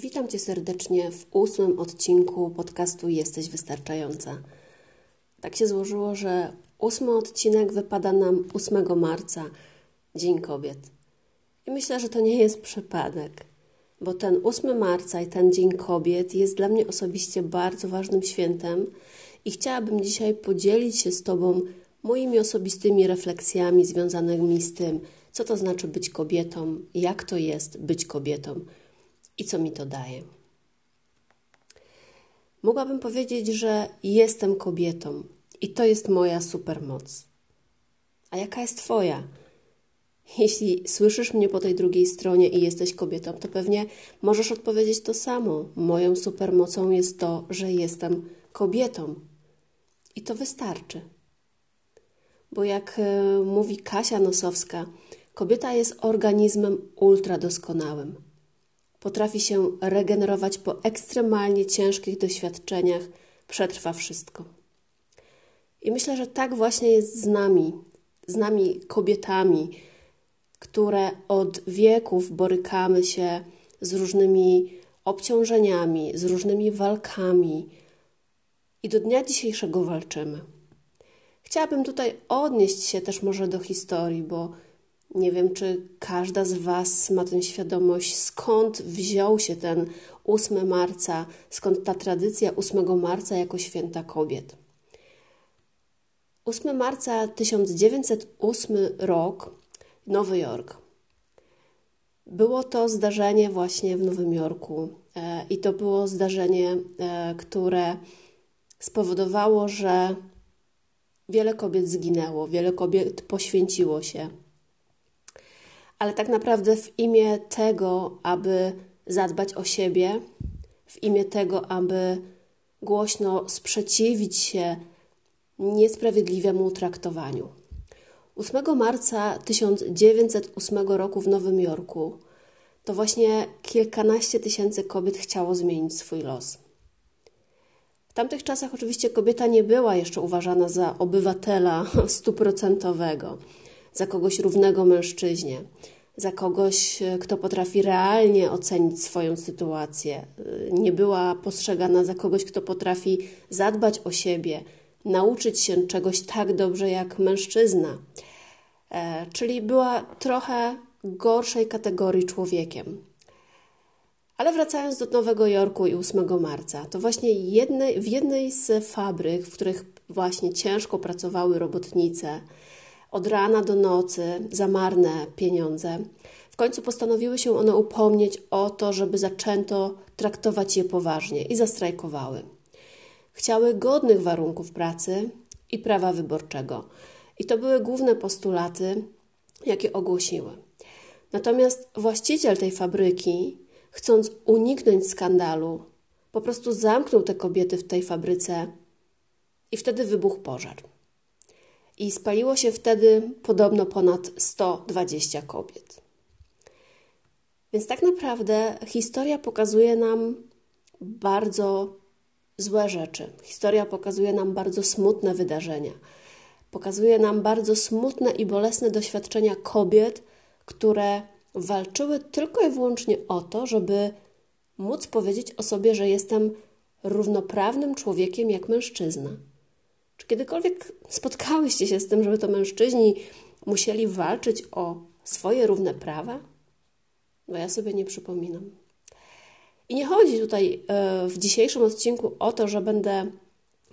Witam Cię serdecznie w ósmym odcinku podcastu Jesteś Wystarczająca. Tak się złożyło, że ósmy odcinek wypada nam 8 marca, Dzień Kobiet. I myślę, że to nie jest przypadek, bo ten 8 marca i ten Dzień Kobiet jest dla mnie osobiście bardzo ważnym świętem i chciałabym dzisiaj podzielić się z Tobą moimi osobistymi refleksjami związanymi z tym, co to znaczy być kobietą, jak to jest być kobietą i co mi to daje. Mogłabym powiedzieć, że jestem kobietą i to jest moja supermoc. A jaka jest Twoja? Jeśli słyszysz mnie po tej drugiej stronie i jesteś kobietą, to pewnie możesz odpowiedzieć to samo. Moją supermocą jest to, że jestem kobietą. I to wystarczy. Bo jak e, mówi Kasia Nosowska, kobieta jest organizmem ultradoskonałym. Potrafi się regenerować po ekstremalnie ciężkich doświadczeniach, przetrwa wszystko. I myślę, że tak właśnie jest z nami, z nami kobietami, które od wieków borykamy się z różnymi obciążeniami, z różnymi walkami i do dnia dzisiejszego walczymy. Chciałabym tutaj odnieść się też może do historii, bo nie wiem, czy każda z Was ma tę świadomość, skąd wziął się ten 8 marca, skąd ta tradycja 8 marca jako święta kobiet. 8 marca 1908 rok Nowy Jork. Było to zdarzenie właśnie w Nowym Jorku e, i to było zdarzenie, e, które spowodowało, że wiele kobiet zginęło, wiele kobiet poświęciło się. Ale tak naprawdę w imię tego, aby zadbać o siebie, w imię tego, aby głośno sprzeciwić się niesprawiedliwemu traktowaniu. 8 marca 1908 roku w Nowym Jorku to właśnie kilkanaście tysięcy kobiet chciało zmienić swój los. W tamtych czasach oczywiście kobieta nie była jeszcze uważana za obywatela stuprocentowego, za kogoś równego mężczyźnie, za kogoś, kto potrafi realnie ocenić swoją sytuację. Nie była postrzegana za kogoś, kto potrafi zadbać o siebie, nauczyć się czegoś tak dobrze jak mężczyzna. E, czyli była trochę gorszej kategorii człowiekiem. Ale wracając do Nowego Jorku i 8 marca, to właśnie jednej, w jednej z fabryk, w których właśnie ciężko pracowały robotnice, od rana do nocy, za marne pieniądze, w końcu postanowiły się one upomnieć o to, żeby zaczęto traktować je poważnie i zastrajkowały. Chciały godnych warunków pracy i prawa wyborczego. I to były główne postulaty, jakie ogłosiły. Natomiast właściciel tej fabryki, chcąc uniknąć skandalu, po prostu zamknął te kobiety w tej fabryce i wtedy wybuchł pożar. I spaliło się wtedy podobno ponad 120 kobiet. Więc tak naprawdę historia pokazuje nam bardzo złe rzeczy. Historia pokazuje nam bardzo smutne wydarzenia. Pokazuje nam bardzo smutne i bolesne doświadczenia kobiet, które walczyły tylko i wyłącznie o to, żeby móc powiedzieć o sobie, że jestem równoprawnym człowiekiem jak mężczyzna. Czy kiedykolwiek spotkałyście się z tym, żeby to mężczyźni musieli walczyć o swoje równe prawa? Bo ja sobie nie przypominam. I nie chodzi tutaj e, w dzisiejszym odcinku o to, że będę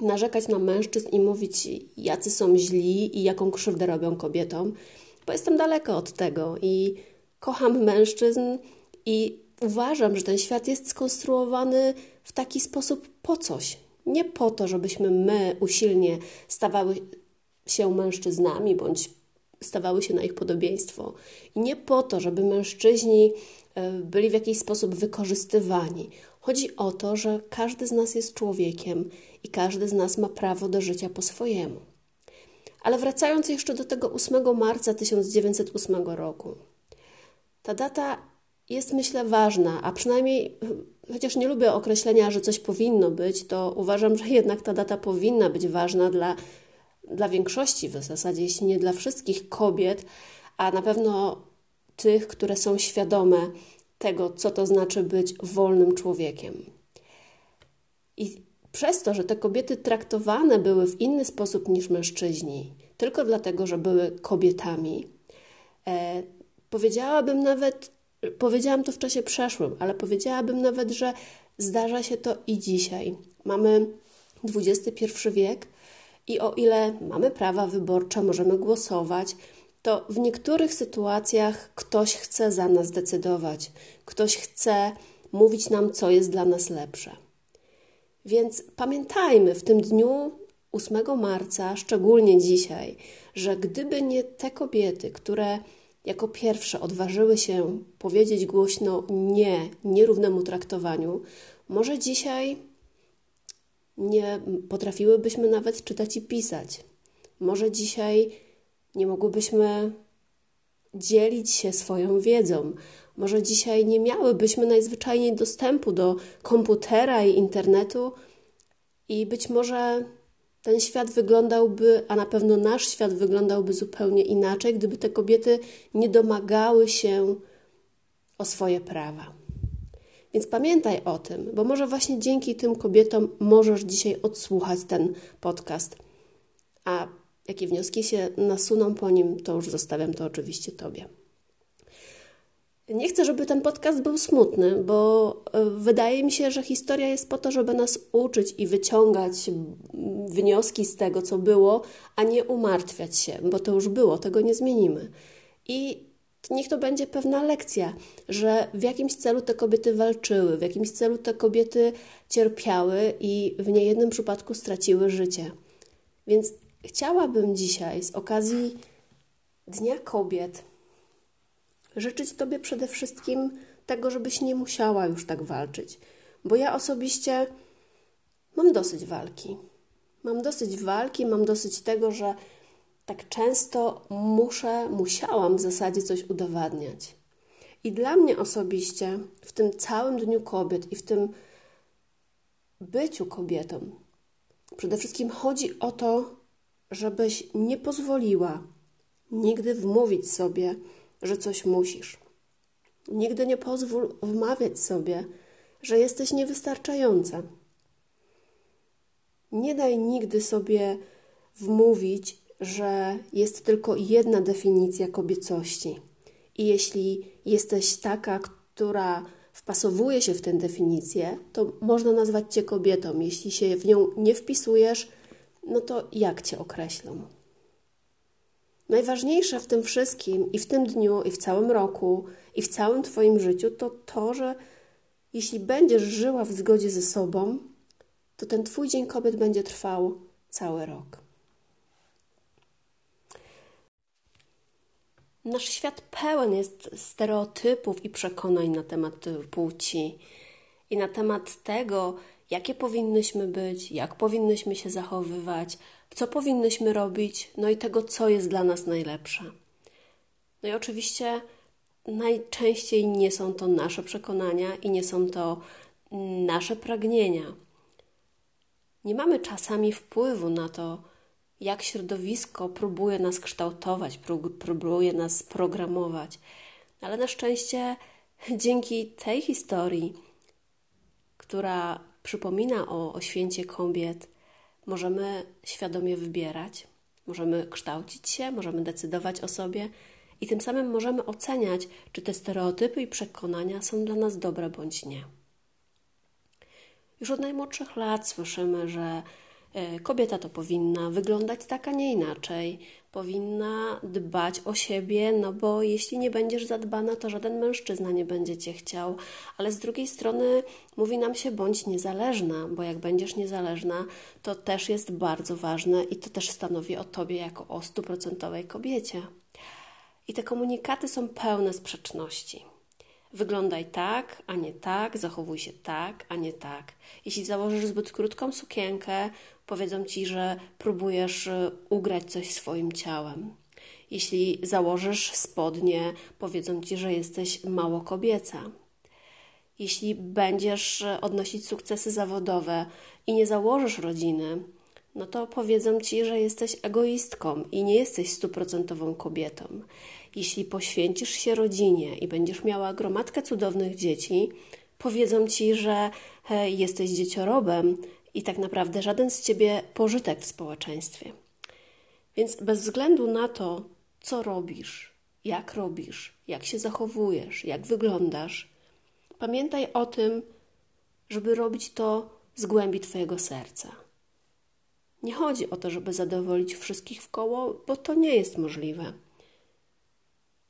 narzekać na mężczyzn i mówić, jacy są źli i jaką krzywdę robią kobietom, bo jestem daleko od tego i kocham mężczyzn i uważam, że ten świat jest skonstruowany w taki sposób po coś. Nie po to, żebyśmy my usilnie stawały się mężczyznami bądź stawały się na ich podobieństwo. I nie po to, żeby mężczyźni e, byli w jakiś sposób wykorzystywani. Chodzi o to, że każdy z nas jest człowiekiem i każdy z nas ma prawo do życia po swojemu. Ale wracając jeszcze do tego 8 marca 1908 roku. Ta data jest, myślę, ważna, a przynajmniej, chociaż nie lubię określenia, że coś powinno być, to uważam, że jednak ta data powinna być ważna dla, dla większości, w zasadzie, jeśli nie dla wszystkich kobiet, a na pewno tych, które są świadome tego, co to znaczy być wolnym człowiekiem. I przez to, że te kobiety traktowane były w inny sposób niż mężczyźni, tylko dlatego, że były kobietami, e, powiedziałabym nawet, powiedziałam to w czasie przeszłym, ale powiedziałabym nawet, że zdarza się to i dzisiaj. Mamy XXI wiek i o ile mamy prawa wyborcze, możemy głosować, to w niektórych sytuacjach ktoś chce za nas decydować, ktoś chce mówić nam, co jest dla nas lepsze. Więc pamiętajmy w tym dniu 8 marca, szczególnie dzisiaj, że gdyby nie te kobiety, które jako pierwsze odważyły się powiedzieć głośno nie nierównemu traktowaniu, może dzisiaj nie potrafiłybyśmy nawet czytać i pisać. Może dzisiaj nie mogłybyśmy dzielić się swoją wiedzą. Może dzisiaj nie miałybyśmy najzwyczajniej dostępu do komputera i internetu, i być może ten świat wyglądałby, a na pewno nasz świat wyglądałby zupełnie inaczej, gdyby te kobiety nie domagały się o swoje prawa. Więc pamiętaj o tym, bo może właśnie dzięki tym kobietom możesz dzisiaj odsłuchać ten podcast. A jakie wnioski się nasuną po nim, to już zostawiam to oczywiście Tobie. Nie chcę, żeby ten podcast był smutny, bo e, wydaje mi się, że historia jest po to, żeby nas uczyć i wyciągać wnioski z tego, co było, a nie umartwiać się, bo to już było, tego nie zmienimy. I niech to będzie pewna lekcja, że w jakimś celu te kobiety walczyły, w jakimś celu te kobiety cierpiały i w niejednym przypadku straciły życie. Więc chciałabym dzisiaj z okazji Dnia Kobiet życzyć Tobie przede wszystkim tego, żebyś nie musiała już tak walczyć, bo ja osobiście mam dosyć walki. Mam dosyć walki, mam dosyć tego, że tak często muszę, musiałam w zasadzie coś udowadniać. I dla mnie osobiście w tym całym Dniu Kobiet i w tym byciu kobietą przede wszystkim chodzi o to, żebyś nie pozwoliła nigdy wmówić sobie, że coś musisz. Nigdy nie pozwól wmawiać sobie, że jesteś niewystarczająca. Nie daj nigdy sobie wmówić, że jest tylko jedna definicja kobiecości. I jeśli jesteś taka, która wpasowuje się w tę definicję, to można nazwać cię kobietą. Jeśli się w nią nie wpisujesz, no to jak cię określą? Najważniejsze w tym wszystkim i w tym dniu, i w całym roku, i w całym Twoim życiu to to, że jeśli będziesz żyła w zgodzie ze sobą, to ten Twój Dzień Kobiet będzie trwał cały rok. Nasz świat pełen jest stereotypów i przekonań na temat płci i na temat tego, jakie powinnyśmy być, jak powinnyśmy się zachowywać, co powinnyśmy robić, no i tego, co jest dla nas najlepsze. No i oczywiście najczęściej nie są to nasze przekonania i nie są to nasze pragnienia. Nie mamy czasami wpływu na to, jak środowisko próbuje nas kształtować, próbuje nas programować, ale na szczęście dzięki tej historii, która przypomina o, o święcie kobiet, możemy świadomie wybierać, możemy kształcić się, możemy decydować o sobie i tym samym możemy oceniać, czy te stereotypy i przekonania są dla nas dobre bądź nie. Już od najmłodszych lat słyszymy, że e, kobieta to powinna wyglądać tak, a nie inaczej. Powinna dbać o siebie, no bo jeśli nie będziesz zadbana, to żaden mężczyzna nie będzie cię chciał. Ale z drugiej strony mówi nam się bądź niezależna, bo jak będziesz niezależna, to też jest bardzo ważne i to też stanowi o tobie jako o stuprocentowej kobiecie. I te komunikaty są pełne sprzeczności. Wyglądaj tak, a nie tak, zachowuj się tak, a nie tak. Jeśli założysz zbyt krótką sukienkę, powiedzą ci, że próbujesz y, ugrać coś swoim ciałem. Jeśli założysz spodnie, powiedzą ci, że jesteś mało kobieca. Jeśli będziesz y, odnosić sukcesy zawodowe i nie założysz rodziny, no to powiedzą ci, że jesteś egoistką i nie jesteś stuprocentową kobietą. Jeśli poświęcisz się rodzinie i będziesz miała gromadkę cudownych dzieci, powiedzą ci, że hej, jesteś dzieciorobem i tak naprawdę żaden z ciebie pożytek w społeczeństwie. Więc bez względu na to, co robisz, jak robisz, jak się zachowujesz, jak wyglądasz, pamiętaj o tym, żeby robić to z głębi Twojego serca. Nie chodzi o to, żeby zadowolić wszystkich w koło, bo to nie jest możliwe.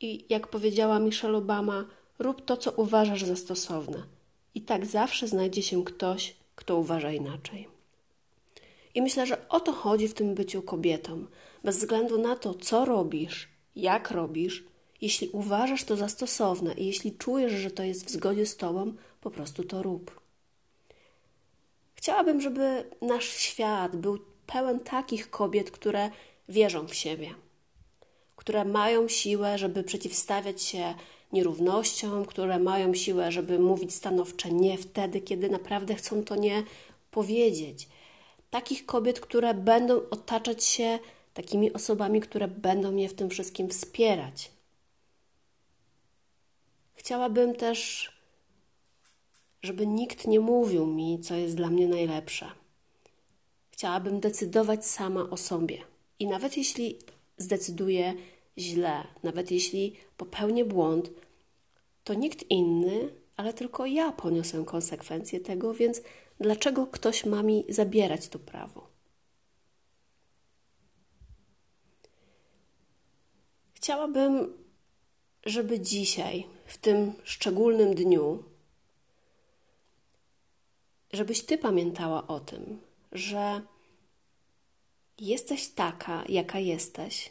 I jak powiedziała Michelle Obama, rób to, co uważasz za stosowne. I tak zawsze znajdzie się ktoś, kto uważa inaczej. I myślę, że o to chodzi w tym byciu kobietą. Bez względu na to, co robisz, jak robisz, jeśli uważasz to za stosowne i jeśli czujesz, że to jest w zgodzie z tobą, po prostu to rób. Chciałabym, żeby nasz świat był pełen takich kobiet, które wierzą w siebie które mają siłę, żeby przeciwstawiać się nierównościom, które mają siłę, żeby mówić stanowcze nie wtedy, kiedy naprawdę chcą to nie powiedzieć. Takich kobiet, które będą otaczać się takimi osobami, które będą mnie w tym wszystkim wspierać. Chciałabym też, żeby nikt nie mówił mi, co jest dla mnie najlepsze. Chciałabym decydować sama o sobie. I nawet jeśli zdecyduję źle, nawet jeśli popełnię błąd, to nikt inny, ale tylko ja poniosę konsekwencje tego, więc dlaczego ktoś ma mi zabierać to prawo? Chciałabym, żeby dzisiaj, w tym szczególnym dniu, żebyś ty pamiętała o tym, że jesteś taka, jaka jesteś,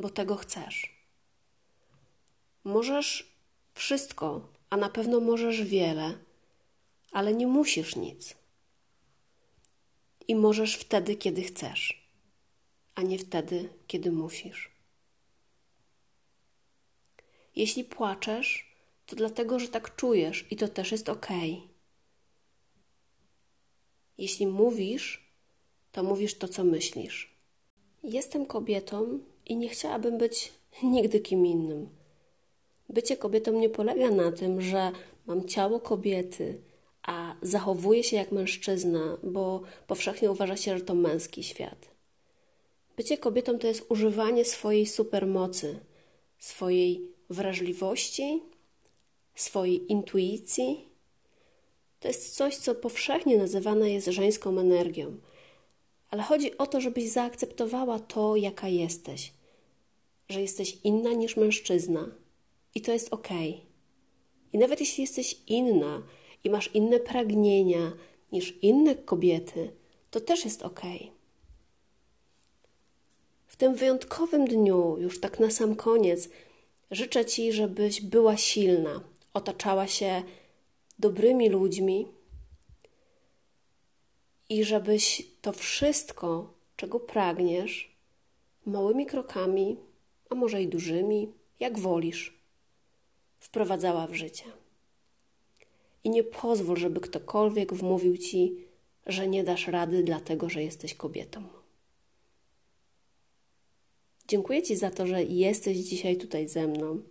bo tego chcesz. Możesz wszystko, a na pewno możesz wiele, ale nie musisz nic. I możesz wtedy, kiedy chcesz, a nie wtedy, kiedy musisz. Jeśli płaczesz, to dlatego, że tak czujesz i to też jest ok. Jeśli mówisz, to mówisz to, co myślisz. Jestem kobietą i nie chciałabym być nigdy kim innym. Bycie kobietą nie polega na tym, że mam ciało kobiety, a zachowuję się jak mężczyzna, bo powszechnie uważa się, że to męski świat. Bycie kobietą to jest używanie swojej supermocy, swojej wrażliwości, swojej intuicji. To jest coś, co powszechnie nazywane jest żeńską energią ale chodzi o to, żebyś zaakceptowała to, jaka jesteś, że jesteś inna niż mężczyzna i to jest ok. I nawet jeśli jesteś inna i masz inne pragnienia niż inne kobiety, to też jest ok. W tym wyjątkowym dniu, już tak na sam koniec, życzę Ci, żebyś była silna, otaczała się dobrymi ludźmi i żebyś to wszystko, czego pragniesz, małymi krokami, a może i dużymi, jak wolisz, wprowadzała w życie. I nie pozwól, żeby ktokolwiek wmówił ci, że nie dasz rady, dlatego że jesteś kobietą. Dziękuję Ci za to, że jesteś dzisiaj tutaj ze mną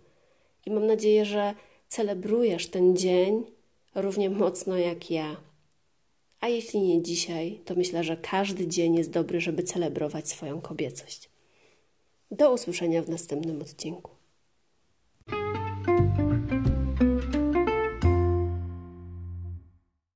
i mam nadzieję, że celebrujesz ten dzień równie mocno jak ja a jeśli nie dzisiaj, to myślę, że każdy dzień jest dobry, żeby celebrować swoją kobiecość. Do usłyszenia w następnym odcinku.